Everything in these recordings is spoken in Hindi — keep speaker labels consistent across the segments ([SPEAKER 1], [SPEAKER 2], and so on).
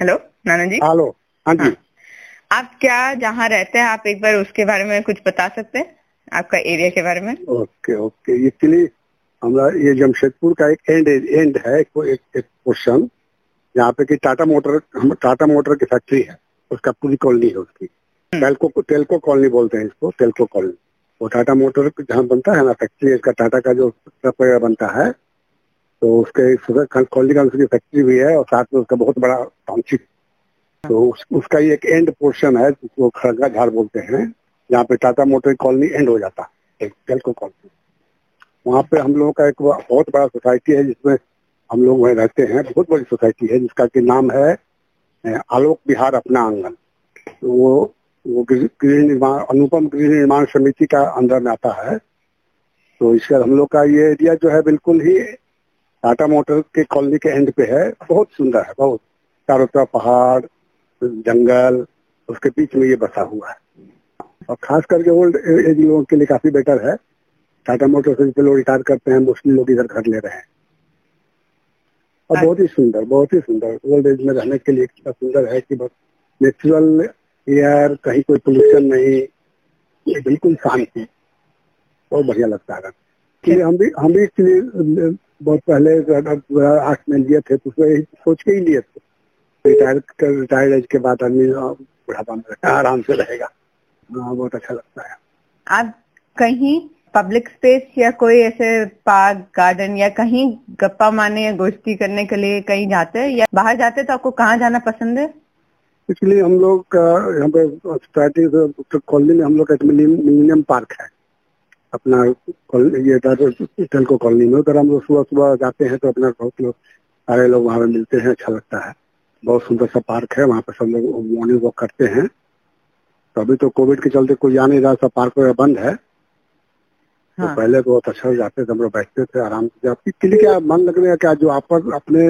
[SPEAKER 1] हेलो नाना जी
[SPEAKER 2] हेलो हाँ जी।
[SPEAKER 1] हाँ। आप क्या जहाँ रहते हैं आप एक बार उसके बारे में कुछ बता सकते हैं? आपका एरिया के बारे में?
[SPEAKER 2] Okay okay. एक्चुअली हमारा ये जमशेदपुर का एक एंड एंड है एक एक पोर्शन यहाँ पे कि टाटा मोटर हम टाटा मोटर की फैक्ट्री है। उसका पूरी कॉलोनी है उसकी। टेल्को टेल्को कॉलोनी बोलते हैं इसको टेल्को कॉलोनी वो टाटा मोटर जहाँ बनता है ना फैक्ट्री इसका टाटा का जो ट्रक वगैरह बनता है तो उसके कॉलोनी का उसकी फैक्ट्री भी है और साथ में उसका बहुत बड़ा टाउनशिप तो उस, उसका ही एक एंड पोर्शन है जिसको खड़गा झाड़ बोलते हैं जहाँ पे टाटा मोटर कॉलोनी एंड हो जाता है टेल्को कॉलोनी वहाँ पे हम लोगों का एक बहुत बड़ा सोसाइटी है जिसमें हम लोग वहीं रहते हैं बहुत बड़ी सोसाइटी है जिसका कि नाम है आलोक बिहार अपना आँगन। तो वो वो गृह निर्माण अनुपम गृह निर्माण समिति का अंदर में आता है। तो इसका हम लोग का ये एरिया जो है बिल्कुल ही टाटा मोटर के कॉलोनी के एंड पे है। बहुत सुंदर है, बहुत। चारों तरफ़ पहाड़, जंगल, उसके बीच में ये बसा हुआ है। और खास करके ओल्ड एज लोगों के लिए काफ़ी बेटर है। टाटा मोटर से लोग रिटायर करते हैं, मोस्टली लोग इधर घर ले रहे हैं। और बहुत ही सुंदर, बहुत ही सुंदर। ओल्ड एज में रहने के लिए इतना सुंदर है कि बस नेचुरल एयर, कहीं कोई पोल्यूशन नहीं बिल्कुल शांति। बहुत बढ़िया लगता है। कि हम भी हम भी एक्चुअली बहुत पहले आठ में लिए थे तो उसमें सोच के ही लिए थे। रिटायर कर रिटायर्ड एज के बाद आदमी बुढ़ापा में आराम से रहेगा। हाँ बहुत अच्छा लगता है।
[SPEAKER 1] आप कहीं पब्लिक स्पेस या कोई ऐसे पार्क गार्डन या कहीं गप्पा मारने या गोष्ठी करने के लिए कहीं जाते हैं? या बाहर जाते हैं तो आपको कहाँ जाना पसंद है?
[SPEAKER 2] इसलिए हम लोग यहाँ पे सोसाइटी कॉलोनी में हम लोग का मिलीनियम पार्क है। अपना ये टेल्को कॉलोनी में। उधर हम लोग सुबह सुबह जाते हैं तो अपना बहुत लोग सारे लोग वहाँ पे मिलते हैं अच्छा लगता है। बहुत सुंदर सा पार्क है वहाँ पे सब लोग मॉर्निंग वॉक करते हैं। तो अभी तो कोविड के चलते कोई जा नहीं रहा सब पार्क वगैरह बंद है। तो हाँ। तो पहले तो बहुत अच्छा जाते थे हम लोग बैठते थे आराम से आपकी के लिए क्या मन लगने का क्या जो आप अपने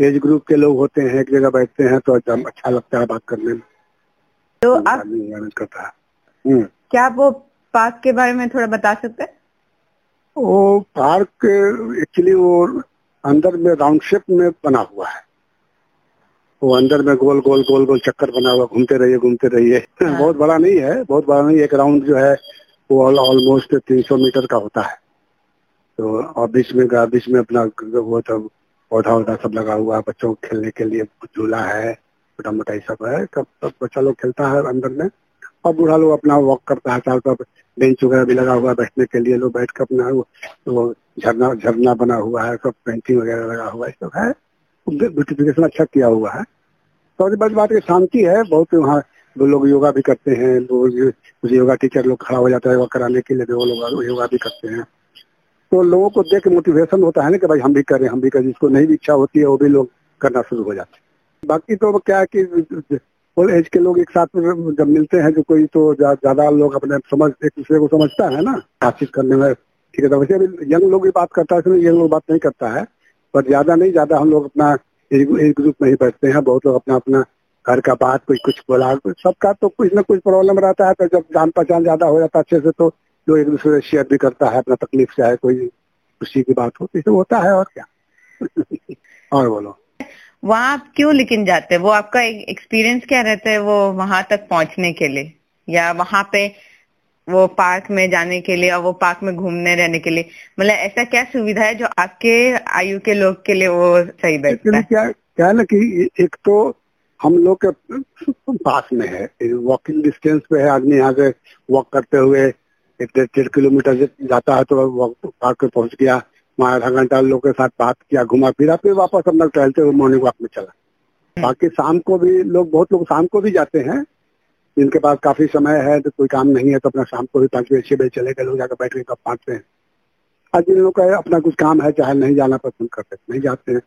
[SPEAKER 2] एज ग्रुप के लोग होते हैं एक जगह बैठते हैं तो अच्छा लगता है बात करने में।
[SPEAKER 1] तो आप
[SPEAKER 2] करता है। हम्म।
[SPEAKER 1] क्या वो पार्क के बारे में थोड़ा बता सकते हैं?
[SPEAKER 2] वो पार्क एक्चुअली वो अंदर में राउंड शेप में बना हुआ है। वो अंदर में गोल गोल गोल गोल चक्कर बना हुआ घूमते रहिए घूमते रहिए। हाँ। बहुत बड़ा नहीं है बहुत बड़ा नहीं एक राउंड जो है वो ऑलमोस्ट तीन सौ मीटर का होता है। तो और बीच में बीच में अपना वो तो पौधा वौधा सब लगा हुआ है बच्चों को खेलने के लिए झूला है छोटा मोटा सब है सब सब बच्चा लोग खेलता है अंदर में। और बूढ़ा लोग अपना वॉक करता है, चारों तरफ़ बेंच वगैरह भी लगा हुआ है, बैठने के लिए लोग बैठ कर अपना वो झरना झरना बना हुआ है, सब पेंटिंग वगैरह लगा हुआ है सब है। ब्यूटिफिकेशन अच्छा किया हुआ है। तो बड़ी बात की शांति है, बहुत वहाँ वो लोग योगा भी करते हैं कुछ योगा टीचर लोग खड़ा हो जाता है योगा कराने के लिए वो लोग योगा भी करते हैं। तो लोगों को देख मोटिवेशन होता है ना कि भाई हम भी करें, हम भी करें, जिसको नहीं भी इच्छा होती है, वो भी लोग करना शुरू हो जाते हैं। बाकी तो क्या है कि ओल्ड एज के लोग एक साथ जब मिलते हैं, जो कोई तो ज़्यादा लोग अपने समझ, एक दूसरे को समझता है ना, बातचीत करने में, ठीक है? तो वैसे अभी यंग लोग भी बात करता है यंग लोग बात नहीं करता है, पर ज़्यादा नहीं, ज़्यादा हम लोग अपना एक ग्रुप में ही बैठते हैं, बहुत लोग अपना अपना घर का बात, कोई कुछ बोला सबका तो कुछ ना कुछ प्रॉब्लम रहता है तो जब जान पहचान ज़्यादा हो जाता है अच्छे से तो लोग एक दूसरे से शेयर भी करता है, अपना तकलीफ़ चाहे कोई खुशी की बात हो तो होता है, और क्या? और बोलो।
[SPEAKER 1] वहाँ आप क्यों लेकिन जाते? हैं वो आपका एक्सपीरियंस क्या रहता है वो वहाँ तक पहुँचने के लिए? या वहाँ पे वो पार्क में जाने के लिए और वो पार्क में घूमने रहने के लिए? मतलब ऐसा क्या सुविधा है जो आपके आयु के लोग के लिए वो सही बैठता है?
[SPEAKER 2] क्या क्या ना कि एक तो हम लोग के पास में है वॉकिंग डिस्टेंस पे है आदमी यहाँ से वॉक करते हुए एक डेढ़ डेढ़ किलोमीटर जाता है तो पार्क पे पहुँच गया। वहाँ आधा घंटा लोग के साथ बात किया घुमा फिरा फिर वापस अपना टहलते हुए मॉर्निंग वॉक में चला। हम्म। बाकी शाम को भी लोग बहुत लोग शाम को भी जाते हैं। जिनके पास काफ़ी समय है तो कोई काम नहीं है तो अपना शाम को भी पाँच बजे छह बजे चले गए लोग जाकर बैठ के कब पाते हैं और जिन लोगों का अपना कुछ काम है चाहे नहीं जाना पसंद करते नहीं जाते हैं।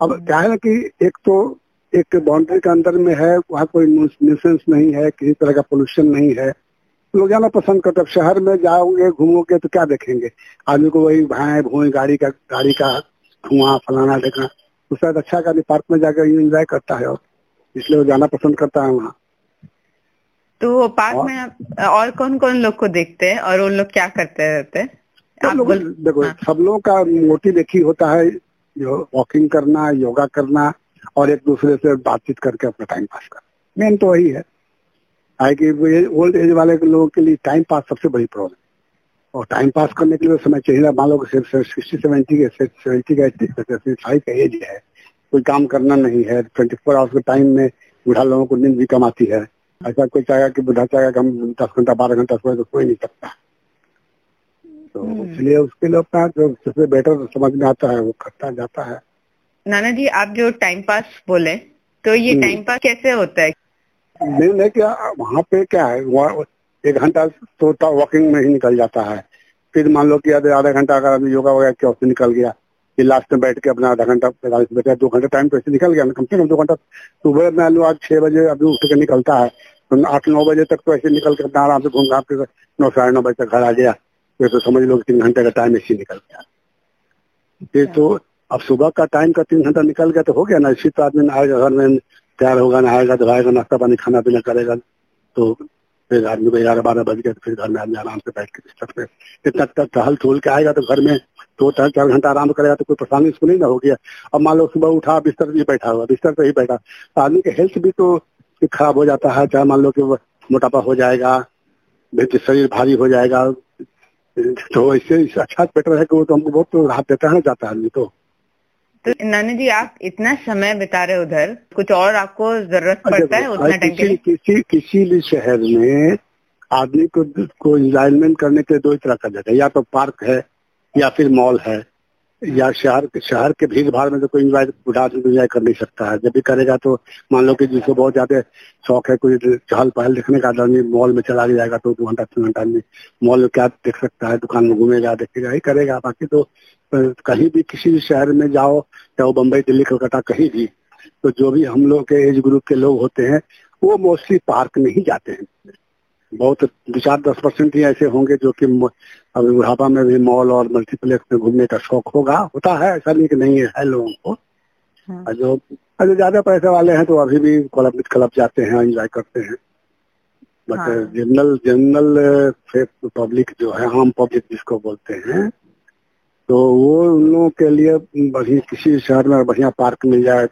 [SPEAKER 2] अब हम्म। क्या है ना कि एक तो एक बाउंड्री के अंदर में है वहाँ कोई न्यूसेंस नहीं है किसी तरह का पोल्यूशन नहीं है। लोग जाना पसंद करते अब शहर में जाओगे घूमोगे तो क्या देखेंगे? आदमी को वही भाए भूए गाड़ी का गाड़ी का धुआँ फलाना देखना तो शायद अच्छा का पार्क में जाकर एंजॉय करता है और इसलिए वो जाना पसंद करता है वहाँ।
[SPEAKER 1] तो पार्क में और कौन कौन लोग को देखते हैं और उन लोग क्या करते रहते हैं?
[SPEAKER 2] देखो हाँ। सब लोगों का मोटिव एक ही होता है जो वॉकिंग करना योगा करना और एक दूसरे से बातचीत करके अपना टाइम पास करना। मेन तो वही है। है कि ओल्ड एज वाले लोगों के लिए टाइम पास सबसे बड़ी प्रॉब्लम और टाइम पास करने के लिए समय चाहिए मान लो सिक्सटी सेवेंटी के सेवेंटी का फाइव का एज है। कोई काम करना नहीं है। ट्वेंटी फोर आवर्स के टाइम में बूढ़ा लोगों को नींद भी कम आती है। ऐसा कोई चाहेगा कि बुढ़ा चाहेगा कि हम दस घंटा बारह घंटा सोए तो कोई नहीं सकता। तो हम्म। इसलिए उसके लिए अपना जो सबसे बेटर समझ में आता है वो करता जाता है।
[SPEAKER 1] नाना जी आप जो टाइम पास बोले तो ये टाइम हम्म। पास कैसे होता है?
[SPEAKER 2] नहीं नहीं क्या वहाँ पे क्या है एक घंटा सोता वॉकिंग में ही निकल जाता है। फिर मान लो कि आधा घंटा अगर आदमी योगा वगैरह किया उससे निकल गया फिर लास्ट में बैठ के अपना आधा घंटा पैंतालीस बजे दो घंटा टाइम तो ऐसे निकल गया कम से कम दो घंटा। सुबह मान लो आज छह बजे अभी उठ के निकलता है तो आठ नौ बजे तक तो ऐसे निकल के अपना आराम से घूम घाम के नौ साढ़े नौ बजे तक घर आ गया। फिर तो समझ लो कि तीन घंटे का टाइम ऐसे निकल गया। फिर तो अब सुबह का टाइम का तीन घंटा निकल गया तो हो गया ना इसी तो आदमी आएगा घर में तैयार होगा, नहाएगा धोएगा नाश्ता पानी खाना पीना करेगा तो फिर आदमी को ग्यारह बारह बज गए तो फिर घर में आदमी आराम से बैठ के बिस्तर पे इतना टहल टूल के आएगा तो घर में दो चार चार घंटा आराम करेगा तो कोई परेशानी उसको नहीं ना होगी। अब मान लो सुबह उठा, बिस्तर भी बैठा हुआ, बिस्तर पे ही बैठा। तो आदमी के हेल्थ भी तो खराब हो जाता है, चाहे मान लो कि मोटापा हो जाएगा शरीर भारी हो जाएगा तो इससे अच्छा बेटर है कि वो तो हमको बहुत तो राहत देता है जाता है आदमी तो।
[SPEAKER 1] तो नानी जी आप इतना समय बिता रहे उधर कुछ और आपको ज़रूरत पड़ता है उतना टाइम
[SPEAKER 2] किसी, किसी किसी भी शहर में आदमी को को एंजॉयमेंट करने के लिए दो तरह का जगह या तो पार्क है या फिर मॉल है या शहर शहर के भीड़ भाड़ में तो कोई इंजॉय बुढ़ा आदमी इंजॉय कर नहीं सकता है। जब भी करेगा तो मान लो कि जिसको बहुत ज़्यादा शौक है कोई चहल पहल देखने का आदमी मॉल में चला जाएगा तो दो घंटा तीन घंटा आदमी मॉल में क्या देख सकता है दुकान में घूमेगा देखेगा ही करेगा। बाकी तो कहीं भी किसी भी शहर में जाओ चाहे वो बम्बई दिल्ली कलकत्ता कहीं भी तो जो भी हम लोग के एज ग्रुप के लोग होते हैं वो मोस्टली पार्क नहीं जाते हैं। बहुत दो चार दस परसेंट ही ऐसे होंगे जो कि अभी बुढ़ापा में भी मॉल और मल्टीप्लेक्स में घूमने का शौक होगा। होता है ऐसा नहीं कि नहीं है, है लोगों को। हाँ। जो जो ज़्यादा पैसे वाले हैं तो अभी भी क्लब क्लब जाते हैं एंजॉय करते हैं। बट जनरल जनरल पब्लिक जो है आम पब्लिक जिसको बोलते हैं तो वो उन लोगों के लिए बढ़िया किसी शहर में बढ़िया पार्क मिल जाए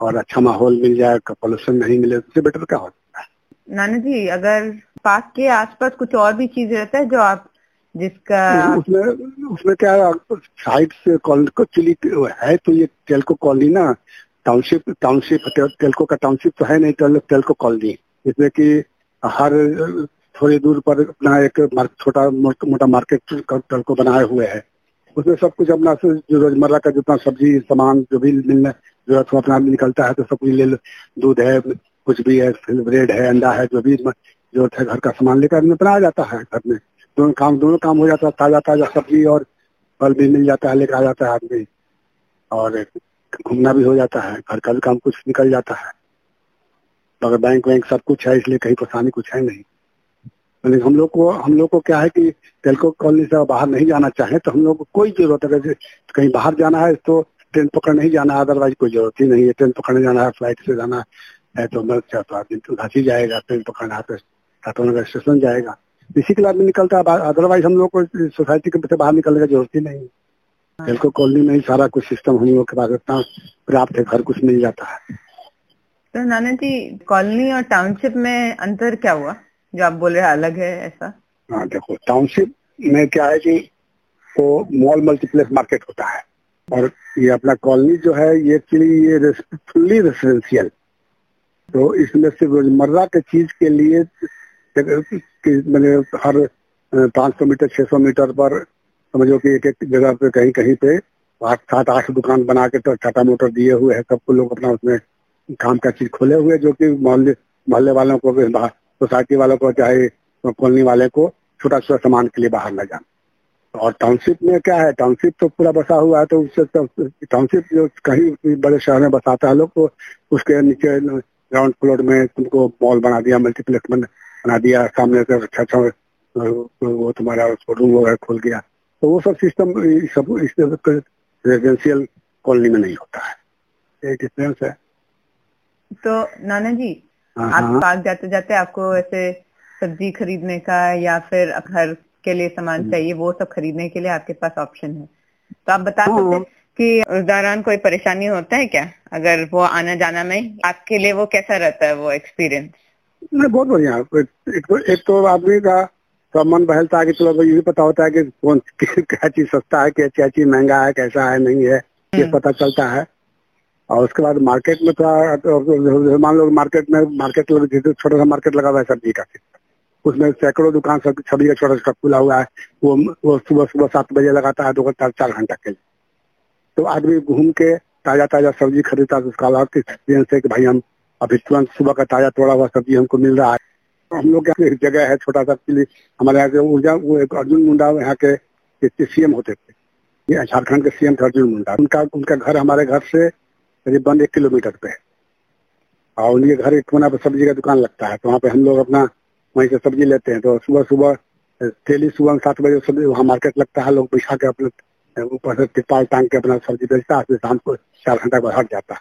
[SPEAKER 2] और अच्छा माहौल मिल जाए पॉल्यूशन नहीं मिले उससे बेटर क्या होता है?
[SPEAKER 1] नाना जी अगर पार्क के आसपास कुछ और भी चीज़ रहता है जो आप जिसका
[SPEAKER 2] उसमें उसमें क्या साइड से एक्चुअली है तो ये टेल्को कॉलोनी ना टाउनशिप टाउनशिप टेल्को का टाउनशिप तो है नहीं टेल्को कॉलोनी। इसमें कि हर थोड़ी दूर पर अपना एक छोटा मोटा मार्केट टेल्को बनाए हुए है। उसमें सब कुछ अपना से जो रोज़मर्रा का जितना सब्ज़ी, सामान, जो भी मिलने ज़रूरत अपना निकलता है तो सब कुछ ले लो। दूध है, कुछ भी है ब्रेड है, अंडा है, जो भी ज़रूरत है घर का सामान लेकर अपना आ जाता है घर में। दोनों काम दोनों काम हो जाता है ताज़ा ताज़ा सब्ज़ी और फल भी मिल जाता है, लेकर आ जाता है आदमी। और घूमना भी हो जाता है, घर का भी काम कुछ निकल जाता है। अगर बैंक वैंक सब कुछ है, इसलिए कहीं परेशानी कुछ है नहीं। हम लोग को, हम लोग को क्या है कि तेलको कॉलोनी से बाहर नहीं जाना चाहे तो हम लोग को कोई ज़रूरत है। कहीं बाहर जाना है तो ट्रेन पकड़ नहीं जाना अदरवाइज़ कोई ज़रूरत ही नहीं है। ट्रेन पकड़ने जाना है फ़्लाइट से जाना है तो मैं तो आदमी तो घासी जाएगा ट्रेन पकड़ना है तो टाटानगर स्टेशन जाएगा। इसी के लिए आदमी निकलता है अदरवाइज़ हम लोग को सोसाइटी के बाहर निकलने की ज़रूरत ही नहीं तेलको कॉलोनी में ही सारा कुछ सिस्टम हम लोग के पास इतना प्राप्त है, घर कुछ मिल जाता है।
[SPEAKER 1] तो नाना जी कॉलोनी और टाउनशिप में अंतर क्या हुआ? जो आप बोल रहे हैं, अलग है ऐसा?
[SPEAKER 2] हाँ देखो टाउनशिप में क्या है कि वो मॉल मल्टीप्लेक्स मार्केट होता है। और ये अपना कॉलोनी जो है, ये एक्चुअली ये फुल्ली रेसिडेंशियल तो इसमें से रोज़मर्रा के चीज़ के लिए मैंने हर पाँच सौ मीटर, छह सौ मीटर पर, समझो कि एक एक जगह पे, कहीं कहीं पे आठ, सात, आठ दुकान बना के तो टाटा मोटर दिए हुए है सबको लोग अपना उसमें काम का चीज़ खोले हुए जो कि मोहल्ले मोहल्ले वालों को सोसाइटी वालों को, चाहे कॉलोनी वाले को छोटा छोटा सामान के लिए बाहर न जाना। और टाउनशिप में क्या है? टाउनशिप तो पूरा बसा हुआ है तो उससे तो टाउनशिप जो कहीं बड़े शहर में बसाता है लोग तो उसके नीचे ग्राउंड फ्लोर में तुमको मॉल बना दिया मल्टीप्लेक्स बना दिया, सामने से अच्छा अच्छा वो तुम्हारा रूम वगैरह खोल गया। तो वो सब सिस्टम सब इस रेजिडेंशियल कॉलोनी में नहीं होता है। एक डिफरेंस है।
[SPEAKER 1] तो नाना जी आप हाँ। पार्क जाते जाते आपको ऐसे सब्ज़ी खरीदने का या फिर घर के लिए सामान हम्म। चाहिए वो सब खरीदने के लिए आपके पास ऑप्शन है तो आप बता हाँ। सकते कि उस दौरान कोई परेशानी होता है क्या अगर वो आना जाना में आपके लिए वो कैसा रहता है वो एक्सपीरियंस
[SPEAKER 2] बहुत बढ़िया एक तो एक तो आदमी का तो मन बहलता है कि चलो ये भी पता होता है कि कौन क्या चीज़ सस्ता है क्या क्या चीज़ महँगा है कैसा है नहीं है ये
[SPEAKER 1] हम्म।
[SPEAKER 2] पता चलता है और उसके बाद मार्केट में थोड़ा मान लो मार्केट में मार्केट छोटा सा मार्केट लगा हुआ है सब्ज़ी का। उसमें सैकड़ों दुकान सब सब्ज़ी का छोटा छोटा खुला हुआ है। वो वो सुबह सुबह सात बजे लगाता है, दो चार घंटा के लिए। तो आदमी घूम के ताज़ा ताज़ा सब्ज़ी खरीदता है तो उसका अलग एक्सपीरियंस है कि भाई हम अभी तुरंत सुबह का ताज़ा तोड़ा हुआ सब्ज़ी हमको मिल रहा है। हम लोग के एक जगह है छोटा सा हमारे यहाँ के ऊर्जा, वो एक अर्जुन मुंडा यहाँ के सीएम होते थे। झारखंड के सीएम थे अर्जुन मुंडा। उनका उनका घर हमारे घर से करीबन एक किलोमीटर पे और उनके घर एक कोना पे सब्ज़ी का दुकान लगता है तो वहाँ पे हम लोग अपना वहीं से सब्ज़ी लेते हैं तो सुबह सुबह डेली सुबह सात बजे सब्ज़ी वहाँ मार्केट लगता है, लोग बिछा के अपने ऊपर से तिरपाल टांग के अपना सब्ज़ी बेचता है, फिर शाम को चार घंटा बाद हट जाता है।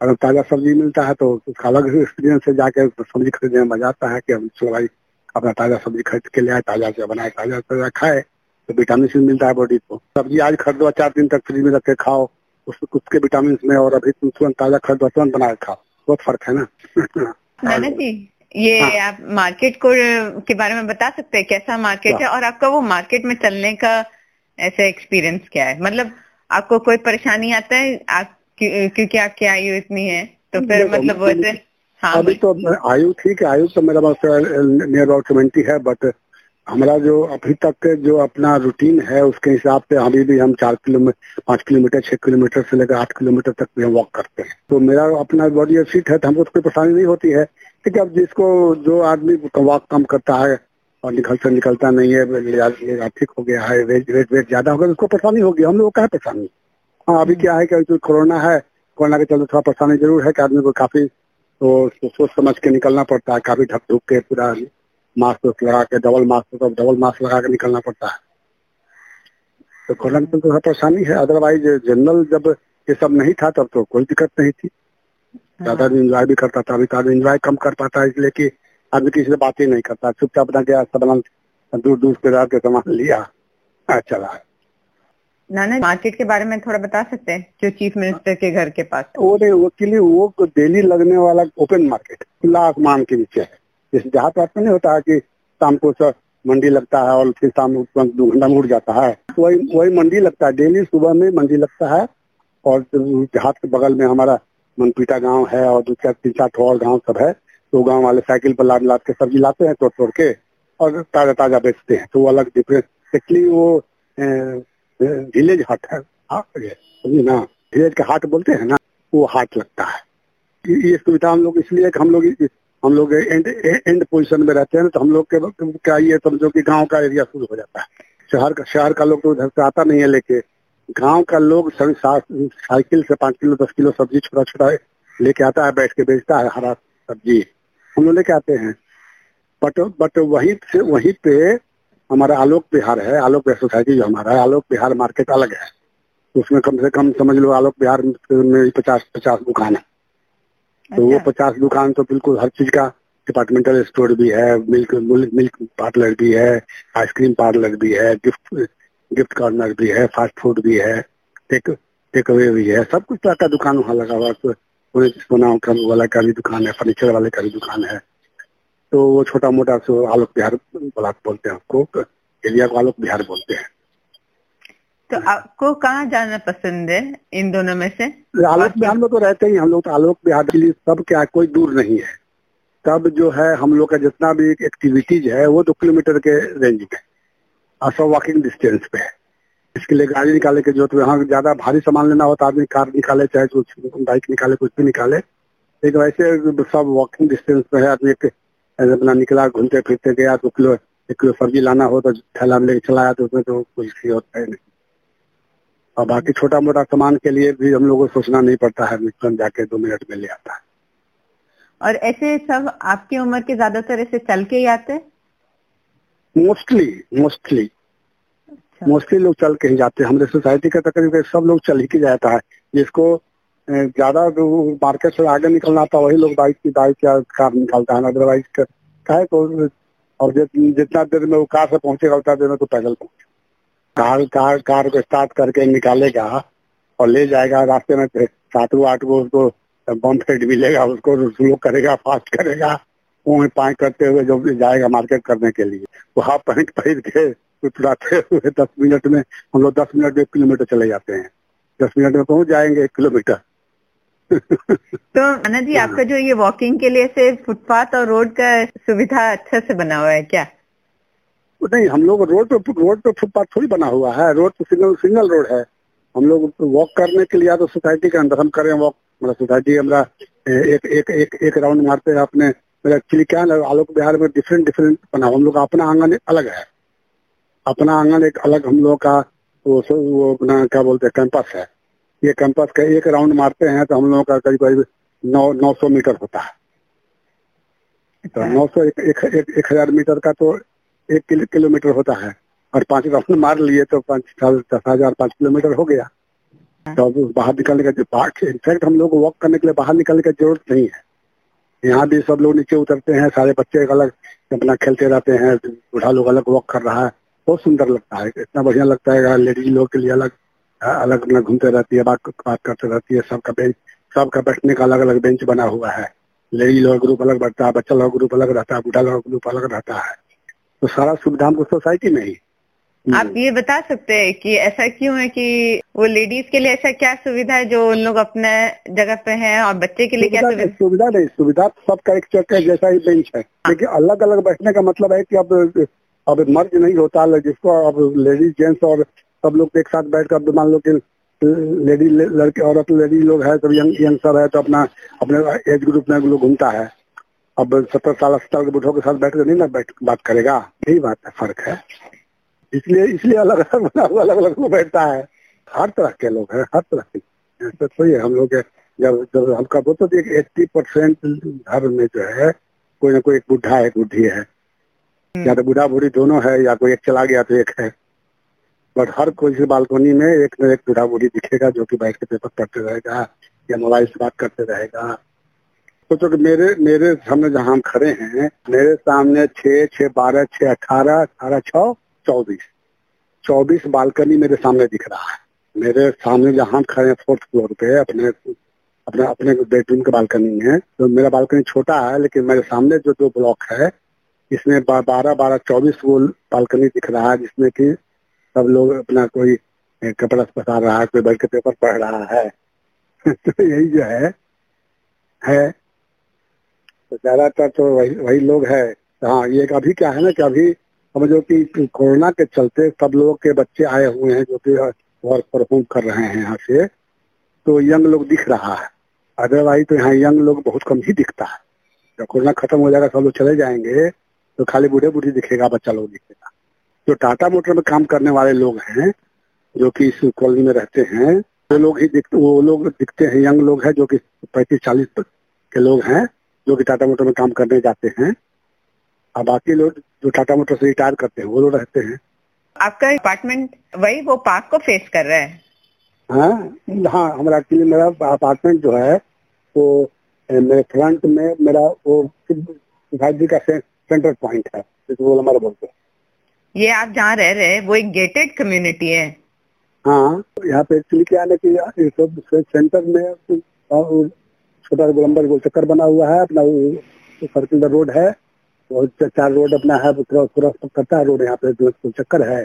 [SPEAKER 2] अगर ताज़ा सब्ज़ी मिलता है तो उसका अलग एक्सपीरियंस से जाके सब्ज़ी खरीदने में मज़ा आता है कि हम भाई अपना ताज़ा सब्ज़ी खरीद के ले आए, ताज़ा से बनाए, ताज़ा ताज़ा खाए तो विटामिन सी मिलता है बॉडी को। सब्ज़ी आज खरीदो, चार दिन तक फ्रिज में रख के खाओ। उस उसके विटामिन में और अभी तुम तुरंत ताज़ा खरीदो तुरंत बना के खाओ बहुत फ़र्क है ना?
[SPEAKER 1] नाना जी ये
[SPEAKER 2] हाँ।
[SPEAKER 1] आप मार्केट को के बारे में बता सकते हैं कैसा मार्केट है।
[SPEAKER 2] हाँ।
[SPEAKER 1] और आपका वो मार्केट में चलने का ऐसा एक्सपीरियंस क्या है? मतलब आपको कोई परेशानी आता है? आप क्योंकि आपकी आयु इतनी है तो फिर मतलब
[SPEAKER 2] मैं-
[SPEAKER 1] वैसे हाँ
[SPEAKER 2] अभी तो आयु ठीक है आयु तो मेरा नियर अबाउट सेवेंटी है बट हमारा जो अभी तक जो अपना रूटीन है, उसके हिसाब से अभी भी हम चार किलोमीटर पाँच किलोमीटर, छह किलोमीटर से लेकर आठ किलोमीटर तक भी हम वॉक करते हैं। तो मेरा अपना बॉडी फिट है तो हमको तो कोई परेशानी नहीं होती है। ठीक है अब जिसको जो आदमी वॉक कम करता है और निकलता निकलता नहीं है ठीक हो गया है वेट वेट वेट ज़्यादा हो गया तो उसको परेशानी होगी। हम लोग क्या परेशानी? हाँ अभी क्या है कि कोरोना है कोरोना के चलते थोड़ा परेशानी ज़रूर है कि आदमी को काफ़ी तो सोच समझ के निकलना पड़ता है, काफ़ी ढक ढुक के पूरा मास्क वास्क लगा के डबल मास्क तो डबल मास्क लगा के निकलना पड़ता है। तो कोरोना के चलते थोड़ा परेशानी है अदरवाइज़ जनरल जब ये सब नहीं था तब तो कोई दिक्कत नहीं थी। ज़्यादा आदमी इंजॉय भी करता था अभी तो आदमी इंजॉय कम कर पाता है इसलिए कि आदमी किसी से बात ही नहीं करता। चुपचाप अपना गया सब दूर दूर के रह के सामान लिया हाँ, चला।
[SPEAKER 1] नाना मार्केट के बारे में थोड़ा बता सकते हैं जो चीफ मिनिस्टर के घर के पास?
[SPEAKER 2] वो नहीं वो के लिए वो डेली लगने वाला ओपन मार्केट खुला आसमान के नीचे है। जैसे जहाँ पे आपको नहीं होता है कि शाम को सब मंडी लगता है और फिर शाम दो घंटा में उठ जाता है। तो वही वही मंडी लगता है। डेली सुबह में मंडी लगता है और हाथ के बगल में हमारा मनपीटा गाँव है और दो चार तीन चार और गाँव सब है। तो गाँव वाले साइकिल पर लाद लाद के सब्ज़ी लाते हैं तोड़ तोड़ के और ताज़ा ताज़ा बेचते हैं। तो अलग डिफरेंस एक्चुअली वो विलेज हाट है। हाँ, समझे ना? विलेज के हाट बोलते हैं ना वो हाट लगता है। ये सुविधा हम लोग इसलिए हम लोग हम लोग एंड एंड पोजीशन में रहते हैं तो हम लोग के क्या ये समझो कि गाँव का एरिया शुरू हो जाता है। शहर का शहर का लोग तो उधर से आता नहीं है, लेके गाँव का लोग साइकिल से पाँच किलो, दस किलो सब्ज़ी छोटा छोटा लेके आता है, बैठ के बेचता है हरा सब्ज़ी। हम लोग लेके आते हैं। बट बट वहीं से, वहीं पे हमारा आलोक बिहार है, आलोक बिहार सोसाइटी जो हमारा है, आलोक बिहार मार्केट अलग है। तो उसमें कम से कम समझ लो आलोक बिहार में पचास पचास दुकान है। तो वो
[SPEAKER 1] अच्छा।
[SPEAKER 2] पचास दुकान तो बिल्कुल हर चीज़ का डिपार्टमेंटल स्टोर भी है मिल्क मिल्क पार्लर भी है आइसक्रीम पार्लर भी है गिफ्ट गिफ्ट कॉर्नर भी है फास्ट फ़ूड भी है टेक टेक अवे भी है सब कुछ तरह का दुकान वहाँ लगा हुआ है। तो सोना का वाला का भी दुकान है फर्नीचर वाले का भी दुकान है। तो वो छोटा मोटा सो आलोक बिहार बोलते हैं आपको एरिया को आलोक बिहार बोलते हैं।
[SPEAKER 1] तो आपको कहाँ जाना पसंद है इन दोनों में से?
[SPEAKER 2] आलोक बिहार में तो रहते ही हम लोग तो आलोक बिहार के लिए सब क्या कोई दूर नहीं है। तब जो है, हम लोग का जितना भी एक्टिविटीज़ है, वो दो किलोमीटर के रेंज में और सब वॉकिंग डिस्टेंस पे है। इसके लिए गाड़ी निकाले के जो तो यहाँ ज़्यादा भारी सामान लेना होता आदमी कार निकाले, चाहे कुछ बाइक निकाले, कुछ भी निकाले। लेकिन वैसे सब वॉकिंग डिस्टेंस पे है, आदमी अपना निकला, घूमते फिरते गया दो किलो, एक किलो सब्ज़ी लाना हो तो थैला में लेके चलाया तो उसमें तो सी होता है नहीं। और बाकी छोटा मोटा सामान के लिए भी हम लोग को सोचना नहीं पड़ता है जाके दो मिनट में ले आता है।
[SPEAKER 1] और ऐसे सब आपकी उम्र के ज़्यादातर ऐसे चल के ही आते
[SPEAKER 2] मोस्टली मोस्टली। मोस्टली लोग चल के ही जाते हैं। हमारे सोसाइटी का तकरीबन सब लोग चल ही के जाता है। जिसको ज़्यादा मार्केट से आगे निकलना आता वही लोग बाइक की बाइक या कार निकालता है। अदरवाइज़ क्या है तो और जितना देर में वो कार से पहुंचेगा उतना देर में तो पैदल पहुँचे कार कार कार को स्टार्ट करके निकालेगा और ले जाएगा रास्ते में सात आठ गो उसको बम फेड मिलेगा उसको स्लो करेगा फास्ट करेगा वो पाए करते हुए जो जाएगा मार्केट करने के लिए। वो हाफ़ पैंट पहन के उतराते हुए दस मिनट में हम लोग दस मिनट एक किलोमीटर चले जाते हैं। दस मिनट में पहुँच जाएँगे एक किलोमीटर।
[SPEAKER 1] तो अना जी आपका जो ये वॉकिंग के लिए से फुटपाथ और रोड का सुविधा अच्छा से बना हुआ है क्या?
[SPEAKER 2] नहीं, हम लोग रोड पे रोड पे फुटपाथ थोड़ी बना हुआ है। रोड तो सिंगल सिंगल रोड है। हम लोग वॉक करने के लिए तो सोसाइटी के अंदर हम करें वॉक मतलब सोसाइटी हमारा, एक एक एक एक राउंड मारते हैं अपने। मेरा एक्चुअली क्या है, आलोक बिहार में डिफरेंट डिफरेंट बना। हम लोग अपना आँगन अलग है। अपना आँगन एक अलग हम लोग का, वो वो अपना क्या बोलते हैं कैंपस है। ये कैंपस का एक राउंड मारते हैं तो हम लोगों का करीब करीब नौ नौ सौ मीटर होता है। तो। नौ सौ एक हज़ार मीटर का तो एक किलो, किलोमीटर होता है। और पाँच राउंड मार लिए तो पाँच दस हज़ार पाँच किलोमीटर हो गया। तो अब बाहर निकलने का जो इनफैक्ट हम लोग वॉक करने के लिए बाहर निकलने की ज़रूरत नहीं है। यहाँ भी सब लोग नीचे उतरते हैं सारे बच्चे अलग अपना खेलते रहते हैं बूढ़ा लोग अलग वॉक कर रहा है। बहुत सुंदर लगता है इतना बढ़िया लगता है लेडीज़ लोग के लिए अलग अलग अलग घूमते रहती है बात बात करते रहती है सबका बेंच सबका बैठने का अलग अलग बेंच बना हुआ है। लेडीज़ लोग ग्रुप अलग बैठता है बच्चा लोग ग्रुप अलग रहता है बूढ़ा लोग ग्रुप अलग रहता है। तो सारा सुविधा हमको सोसाइटी में ही।
[SPEAKER 1] आप ये बता सकते हैं कि ऐसा क्यों है कि वो लेडीज़ के लिए ऐसा क्या सुविधा है जो उन लोग अपने जगह पे हैं और बच्चे के लिए क्या
[SPEAKER 2] सुविधा सुविधा? नहीं सुविधा सबका एक चक्कर जैसा ही बेंच है। हाँ। लेकिन अलग अलग बैठने का मतलब है कि अब अब मर्ज नहीं होता जिसको अब लेडीज़ जेंट्स और सब लोग एक साथ बैठ कर मान लो कि लेडी लड़के औरत लेडीज़ लोग है सब यंग यंगस्टर है तो अपना अपने एज ग्रुप में लोग घूमता है। अब सत्तर साल, अस्सी साल के बुढ़ों के साथ बैठ कर नहीं ना बैठ, बात करेगा। यही बात है, फ़र्क है। इसलिए इसलिए अलग अलग अलग अलग लोग बैठता है। हर तरह के लोग हैं, हर तरह के। तो ये हम लोग जब जब हमका वो तो एट्टी परसेंट घर में जो है, कोई ना कोई एक बुढ़ा है बुढ़ी है। या तो बुढ़ा बुढ़ी दोनों है, या कोई एक चला गया तो एक है। बट हर कोई से बालकोनी में एक न एक बुढ़ा बुढ़ी दिखेगा, जो कि बैठ के पेपर पढ़ते रहेगा, या मोबाइल से बात करते रहेगा। सोचो कि मेरे मेरे सामने जहाँ हम खड़े हैं, मेरे सामने छह छह बारह छह अठारह अठारह छह चौबीस। चौबीस बालकनी मेरे सामने दिख रहा है। मेरे सामने जहाँ खड़े हैं, फोर्थ फ्लोर पे, अपने अपने अपने बेडरूम के बालकनी में। तो मेरा बालकनी छोटा है, लेकिन मेरे सामने जो दो ब्लॉक है, इसमें बारह बारह, चौबीस वो बालकनी दिख रहा है, जिसमें कि सब लोग अपना कोई कपड़ा पसार रहा है, कोई बैठ के पेपर पढ़ रहा है। तो यही जो है है तो ज़्यादातर तो वही वही लोग है। हाँ ये अभी क्या है ना कि अभी समझो कि कोरोना के चलते सब लोगों के बच्चे आए हुए हैं जो कि वर्क परफॉर्म कर रहे हैं यहाँ से। तो यंग लोग दिख रहा है। अदरवाइज़ तो यहाँ यंग लोग बहुत कम ही दिखता है। जब कोरोना खत्म हो जाएगा, सब लोग चले जाएँगे तो खाली बूढ़े बूढ़ी दिखेगा बच्चा लोग दिखेगा जो टाटा मोटर में काम करने वाले लोग हैं, जो कि इस कॉलोनी में रहते हैं। वो लोग ही दिखते वो लोग दिखते हैं, यंग लोग हैं, जो कि पैंतीस चालीस के लोग हैं। जो कि टाटा मोटर में काम करने जाते हैं। और बाकी लोग जो टाटा मोटर से रिटायर करते हैं वो लोग रहते हैं।
[SPEAKER 1] आपका अपार्टमेंट वही वो पार्क को फेस कर रहा है?
[SPEAKER 2] हाँ हाँ हमारा एक्चुअली मेरा अपार्टमेंट जो है वो मेरे फ्रंट में मेरा वो जी का सेंटर पॉइंट है जिसको हमारा बोलते हैं।
[SPEAKER 1] ये आप जहाँ रह रहे हैं वो एक गेटेड कम्युनिटी है।
[SPEAKER 2] हाँ यहाँ पे एक्चुअली क्या है कि सेंटर में छोटा गोलम्बर गोल चक्कर बना हुआ है, अपना सर्कुलर रोड है और चार रोड अपना है क्रॉस करता है रोड यहाँ पे गोल चक्कर है।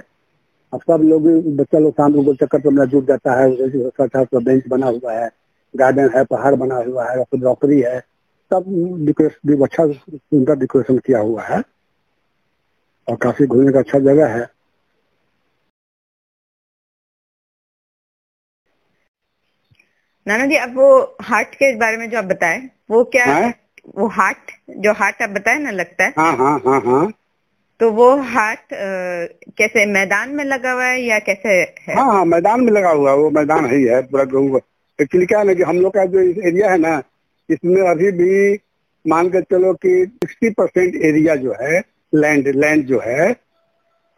[SPEAKER 2] अब सब लोग, बच्चा लोग शाम को गोल चक्कर पर अपना जुट जाता है बेंच बना हुआ है गार्डन है, पहाड़ बना हुआ है रॉकरी है, सब डेकोरेशन अच्छा सुंदर डेकोरेशन किया हुआ है। और काफ़ी घूमने का अच्छा जगह है।
[SPEAKER 1] नाना जी अब वो हार्ट के बारे में जो आप बताए वो क्या है? वो हार्ट जो हार्ट आप बताए ना लगता है?
[SPEAKER 2] हाँ हाँ हाँ हाँ।
[SPEAKER 1] तो वो हार्ट कैसे मैदान में लगा हुआ है या कैसे है?
[SPEAKER 2] हाँ हाँ मैदान में लगा हुआ है वो मैदान ही है पूरा एक्चुअली क्या है ना कि हम लोग का जो एरिया है ना इसमें अभी भी मान के चलो कि सिक्सटी परसेंट एरिया जो है लैंड लैंड जो है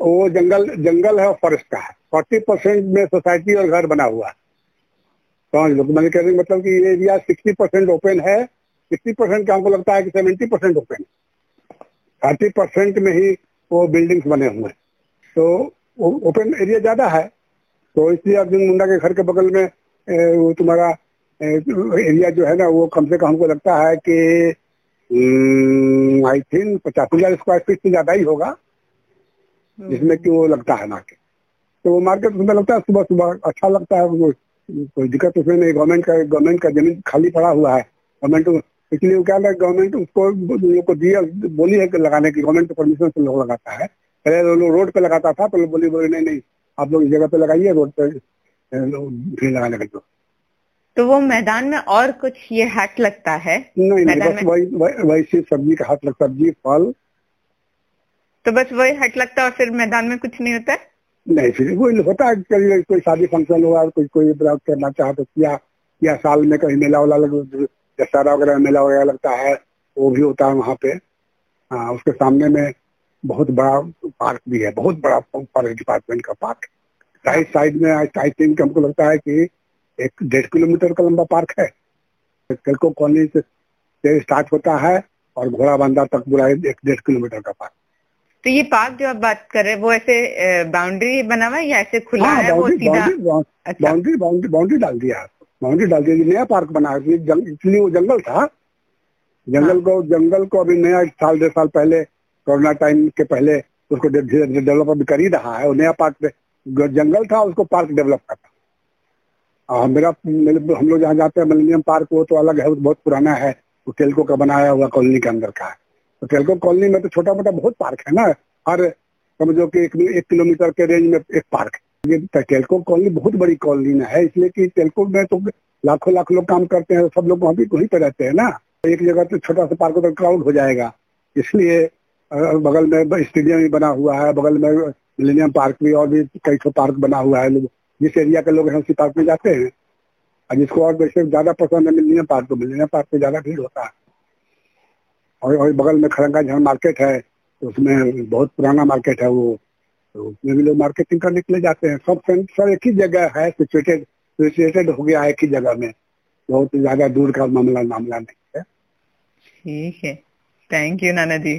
[SPEAKER 2] वो जंगल जंगल है और फॉरेस्ट का है। फोर्टी परसेंट में सोसाइटी और घर बना हुआ है। समझ लो मैंने कह रही मतलब कि ये एरिया सिक्सटी परसेंट ओपन है। सिक्सटी परसेंट का हमको लगता है कि seventy percent open thirty percent में ही वो बिल्डिंग्स बने हुए हैं। तो ओपन एरिया ज़्यादा है। तो इसलिए अर्जुन मुंडा के घर के बगल में वो तुम्हारा एरिया जो है ना, वो कम से कम हमको लगता है कि आई थिंक पचास हज़ार स्क्वायर फीट से ज़्यादा ही होगा। हम्म। जिसमें कि वो लगता है ना के। तो वो मार्केट उसमें लगता है सुबह सुबह अच्छा लगता है कोई दिक्कत उसमें नहीं गवर्नमेंट का गवर्नमेंट का ज़मीन खाली पड़ा हुआ है। गवर्नमेंट इसलिए क्या है गवर्नमेंट उसको लोग को दिया बोली है लगाने की गवर्नमेंट को परमिशन से लोग लगाता है। पहले लोग रोड पे लगाता था तो लोग बोली बोले नहीं नहीं आप लोग इस जगह पे लगाइए रोड पे भीड़ लगाने का
[SPEAKER 1] तो वो मैदान में और कुछ ये हाट लगता है?
[SPEAKER 2] नहीं नहीं बस वही वही सिर्फ़ सब्ज़ी का हाट लगता सब्ज़ी फल।
[SPEAKER 1] तो बस वही हट लगता है और फिर मैदान में कुछ नहीं होता है?
[SPEAKER 2] नहीं फिर वो होता है कभी कोई शादी फ़ंक्शन हुआ कोई कोई करना चाहे तो किया या साल में कहीं मेला वाला लग दशहरा वगैरह मेला वगैरह लगता है वो भी होता है वहाँ पे। आ, उसके सामने में बहुत बड़ा पार्क भी है बहुत बड़ा फॉरेस्ट डिपार्टमेंट का पार्क। साइड साइड में आई थिंक हमको लगता है कि एक डेढ़ किलोमीटर का लंबा पार्क है। तेलको कॉलोनी से स्टार्ट होता है और घोड़ा बांधा तक पूरा एक डेढ़ किलोमीटर का पार्क।
[SPEAKER 1] तो ये पार्क जो आप बात कर रहे हैं वो ऐसे बाउंड्री बना हुआ है या ऐसे खुला हाँ, है वो सीधा?
[SPEAKER 2] बाउंड्री बाउंड्री बाउंड्री डाल दिया। बाउंड्री डाल दिया नया पार्क बना इसलिए वो जंगल था। जंगल हाँ। को जंगल को अभी नया साल डेढ़ साल पहले कोरोना टाइम के पहले उसको डेवलप अभी कर ही रहा है। वो नया पार्क जंगल था उसको पार्क डेवलप करता। और मेरा हम लोग जहाँ जाते हैं मिलेनियम पार्क वो तो अलग है वो बहुत पुराना है। वो टेलको का बनाया हुआ कॉलोनी के अंदर का है। तो टेलको कॉलोनी में तो छोटा मोटा बहुत पार्क है ना। हर समझो कि एक, एक किलोमीटर के रेंज में एक पार्क ये टेलको कॉलोनी बहुत बड़ी कॉलोनी है इसलिए कि टेलको में तो लाखों लाख लोग काम करते हैं सब लोग वहाँ भी वहीं पे रहते हैं ना। एक जगह तो छोटा सा पार्क होता क्राउड हो जाएगा। इसलिए बगल में स्टेडियम भी बना हुआ है बगल में मिलेनियम पार्क भी और भी कई सौ पार्क बना हुआ है। जिस एरिया के लोग हैं उसी पार्क में जाते हैं। और जिसको और वैसे ज़्यादा पसंद है मिलेनियम पार्क तो मिलेनियम पार्क में ज़्यादा भीड़ होता है। और, और बगल में खरंगा झन मार्केट है तो उसमें बहुत पुराना मार्केट है वो। तो उसमें भी लोग मार्केटिंग करने के लिए जाते हैं। सब सब एक ही जगह है सिचुएटेड सिचुएटेड हो गया है एक ही जगह में। बहुत ज़्यादा दूर का मामला मामला नहीं है।
[SPEAKER 1] ठीक है। Thank you Nana ji.